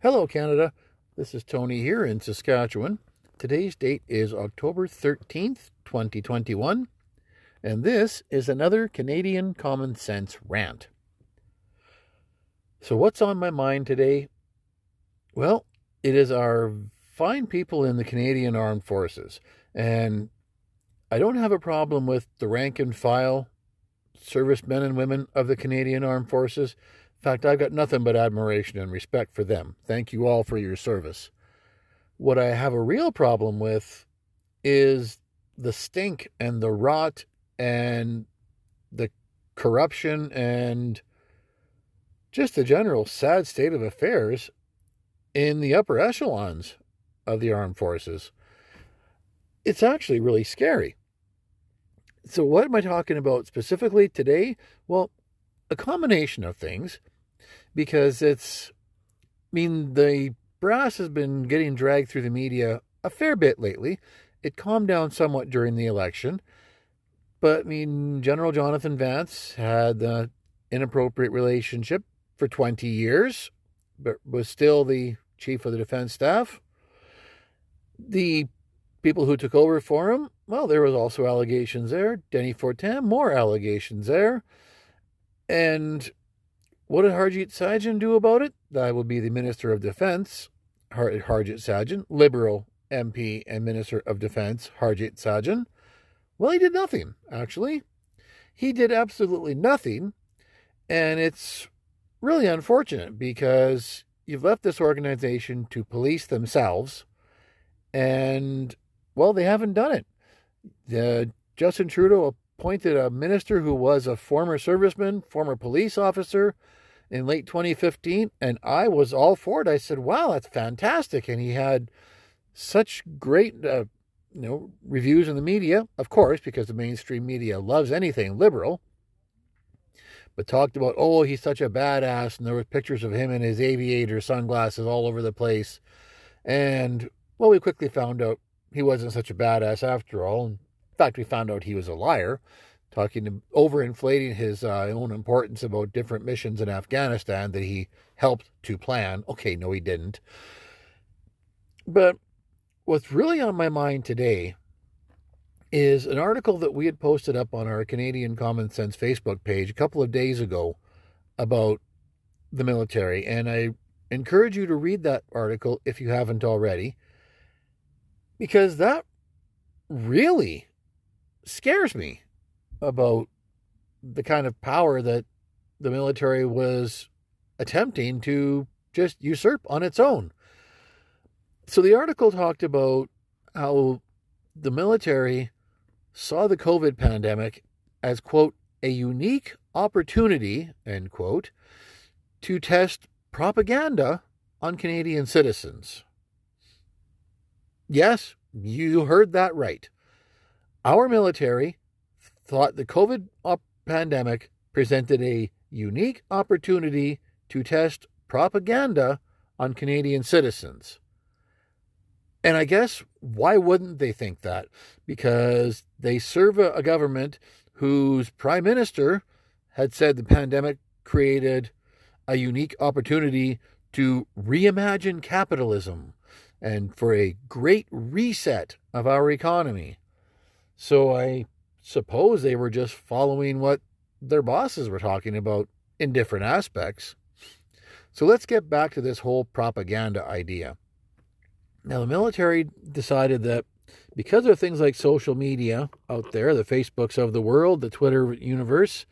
Hello, Canada. This is Tony here in Saskatchewan. Today's date is October 13th, 2021, and this is another Canadian Common Sense rant. So, what's on my mind today? Well, it is our fine people in the Canadian Armed Forces. And I don't have a problem with the rank and file servicemen and women of the Canadian Armed Forces. In fact, I've got nothing but admiration and respect for them. Thank you all for your service. What I have a real problem with is the stink and the rot and the corruption and just the general sad state of affairs in the upper echelons of the armed forces. It's actually really scary. So, what am I talking about specifically today? Well, a combination of things because it's, I mean, the brass has been getting dragged through the media a fair bit lately. It calmed down somewhat during the election. But, I mean, General Jonathan Vance had an inappropriate relationship for 20 years, but was still the chief of the defense staff. The people who took over for him, well, there was also allegations there. Dany Fortin, more allegations there. And what did Harjit Sajjan do about it? That would be the Minister of Defense, Harjit Sajjan, Liberal MP and Minister of Defense, Harjit Sajjan. Well, he did nothing, actually. He did absolutely nothing. And it's really unfortunate because you've left this organization to police themselves. And, well, they haven't done it. Uh, Justin Trudeau appointed a minister who was a former serviceman, former police officer in late 2015, and I was all for it. I said, "Wow, that's fantastic!" And he had such great, uh, you know, reviews in the media, of course, because the mainstream media loves anything liberal. But talked about, oh, he's such a badass, and there were pictures of him in his aviator sunglasses all over the place. And well, we quickly found out he wasn't such a badass after all. In fact, we found out he was a liar, talking to, overinflating his uh, own importance about different missions in Afghanistan that he helped to plan. Okay, no, he didn't. But what's really on my mind today is an article that we had posted up on our Canadian Common Sense Facebook page a couple of days ago about the military. And I encourage you to read that article if you haven't already because that really scares me about the kind of power that the military was attempting to just usurp on its own. So the article talked about how the military saw the COVID pandemic as, quote, a unique opportunity, end quote, to test propaganda on Canadian citizens. Yes, you heard that right. Our military thought the COVID pandemic presented a unique opportunity to test propaganda on Canadian citizens. And I guess why wouldn't they think that? Because they serve a, government whose prime minister had said the pandemic created a unique opportunity to reimagine capitalism and for a great reset of our economy. So I suppose they were just following what their bosses were talking about in different aspects. So let's get back to this whole propaganda idea. Now, the military decided that because of things like social media out there, the Facebooks of the world, the Twitter universe.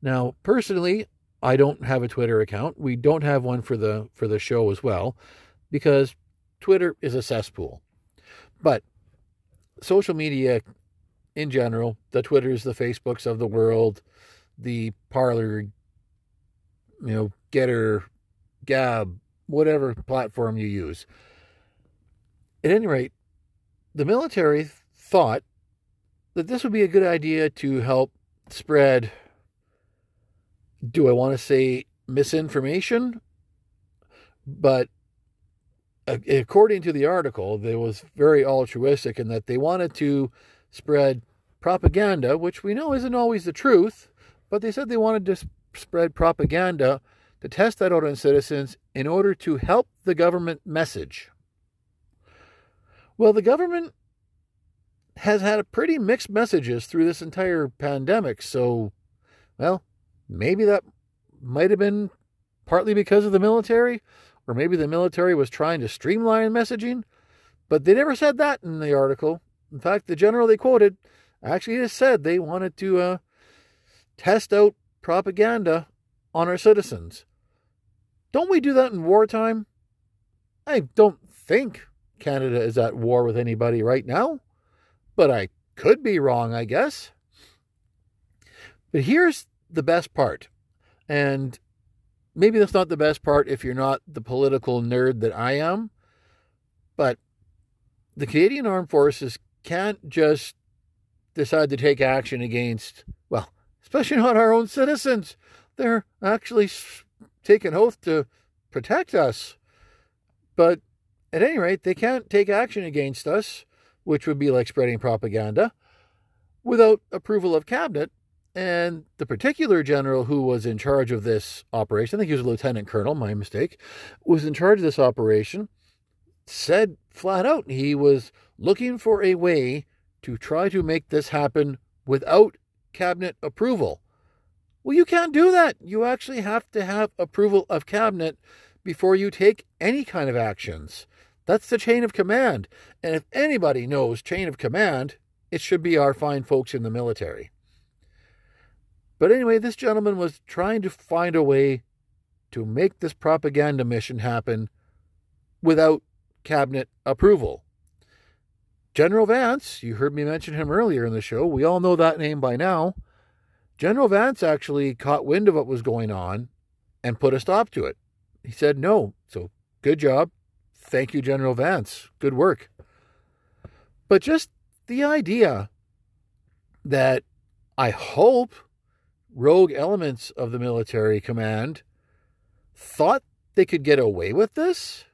Now, personally, I don't have a Twitter account. We don't have one for the for the show as well because Twitter is a cesspool. But social media in general, the Twitters, the Facebooks of the world, the Parler, you know, Gettr, Gab, whatever platform you use. At any rate, the military thought that this would be a good idea to help spread, do I want to say misinformation? But uh, according to the article, they was very altruistic in that they wanted to spread propaganda, which we know isn't always the truth, but they said they wanted to spread propaganda to test that out on citizens in order to help the government message. Well, the government has had pretty mixed messages through this entire pandemic. So, well, maybe that might have been partly because of the military, or maybe the military was trying to streamline messaging, but they never said that in the article. In fact, the general they quoted actually just said they wanted to uh, test out propaganda on our citizens. Don't we do that in wartime? I don't think Canada is at war with anybody right now, but I could be wrong, I guess. But here's the best part, and maybe that's not the best part if you're not the political nerd that I am, but the Canadian Armed Forces can't just decide to take action against, well, especially not our own citizens. They're actually taking oath to protect us. But at any rate, they can't take action against us, which would be like spreading propaganda, without approval of cabinet. And the particular general who was in charge of this operation, I think he was a lieutenant colonel, my mistake, was in charge of this operation, said flat out he was looking for a way to try to make this happen without cabinet approval. Well, you can't do that. You actually have to have approval of cabinet before you take any kind of actions. That's the chain of command. And if anybody knows chain of command, it should be our fine folks in the military. But anyway, this gentleman was trying to find a way to make this propaganda mission happen without cabinet approval. General Vance, you heard me mention him earlier in the show. We all know that name by now. General Vance actually caught wind of what was going on and put a stop to it. He said no. So good job. Thank you, General Vance. Good work. But just the idea that I hope rogue elements of the military command thought they could get away with this,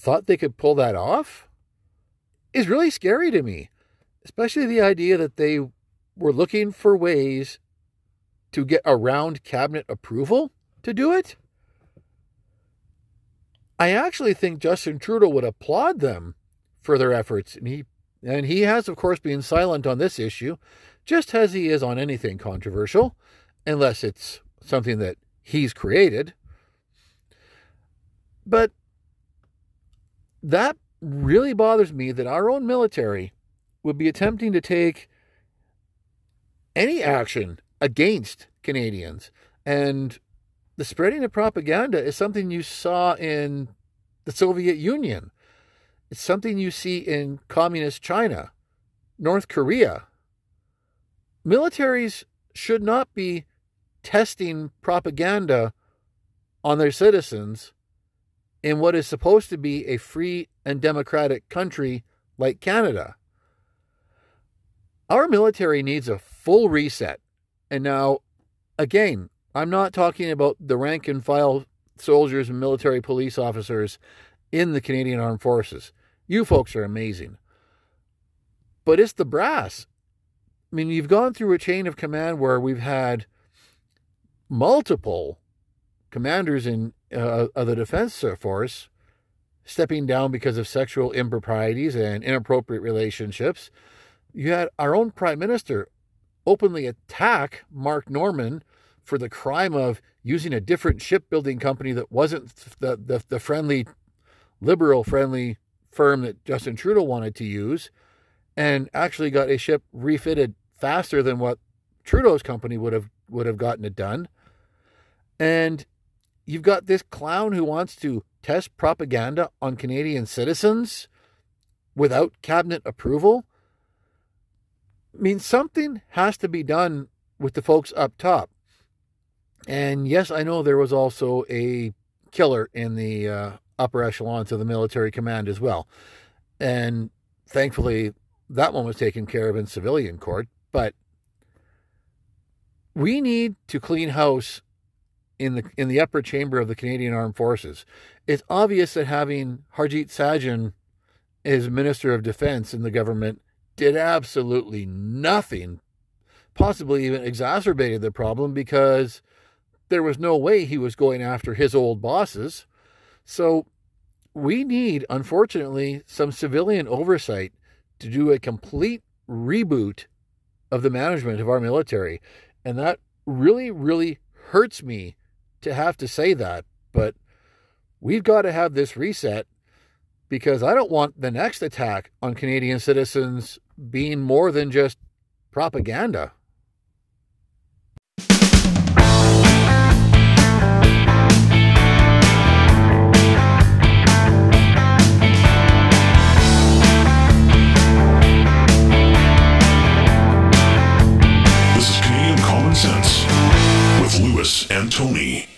thought they could pull that off, is really scary to me. Especially the idea that they were looking for ways to get around cabinet approval to do it. I actually think Justin Trudeau would applaud them for their efforts. And he, and he has, of course, been silent on this issue, just as he is on anything controversial, unless it's something that he's created. But that really bothers me that our own military would be attempting to take any action against Canadians. And the spreading of propaganda is something you saw in the Soviet Union. It's something you see in communist China, North Korea. Militaries should not be testing propaganda on their citizens in what is supposed to be a free and democratic country like Canada. Our military needs a full reset. And now, again, I'm not talking about the rank and file soldiers and military police officers in the Canadian Armed Forces. You folks are amazing. But it's the brass. I mean, you've gone through a chain of command where we've had multiple commanders in uh, of the defense force stepping down because of sexual improprieties and inappropriate relationships. You had our own prime minister openly attack Mark Norman for the crime of using a different shipbuilding company that wasn't the, the, the friendly, liberal friendly firm that Justin Trudeau wanted to use, and actually got a ship refitted faster than what Trudeau's company would have would have gotten it done. And you've got this clown who wants to test propaganda on Canadian citizens without cabinet approval. I mean, something has to be done with the folks up top. And yes, I know there was also a killer in the uh, upper echelons of the military command as well. And thankfully, that one was taken care of in civilian court. But we need to clean house in the in the upper chamber of the Canadian Armed Forces. It's obvious that having Harjit Sajjan as Minister of Defense in the government did absolutely nothing possibly even exacerbated the problem because there was no way he was going after his old bosses. So we need, unfortunately, some civilian oversight to do a complete reboot of the management of our military. And that really, really hurts me to have to say that. But we've got to have this reset because I don't want the next attack on Canadian citizens being more than just propaganda. This is Canadian Common Sense with and Tony.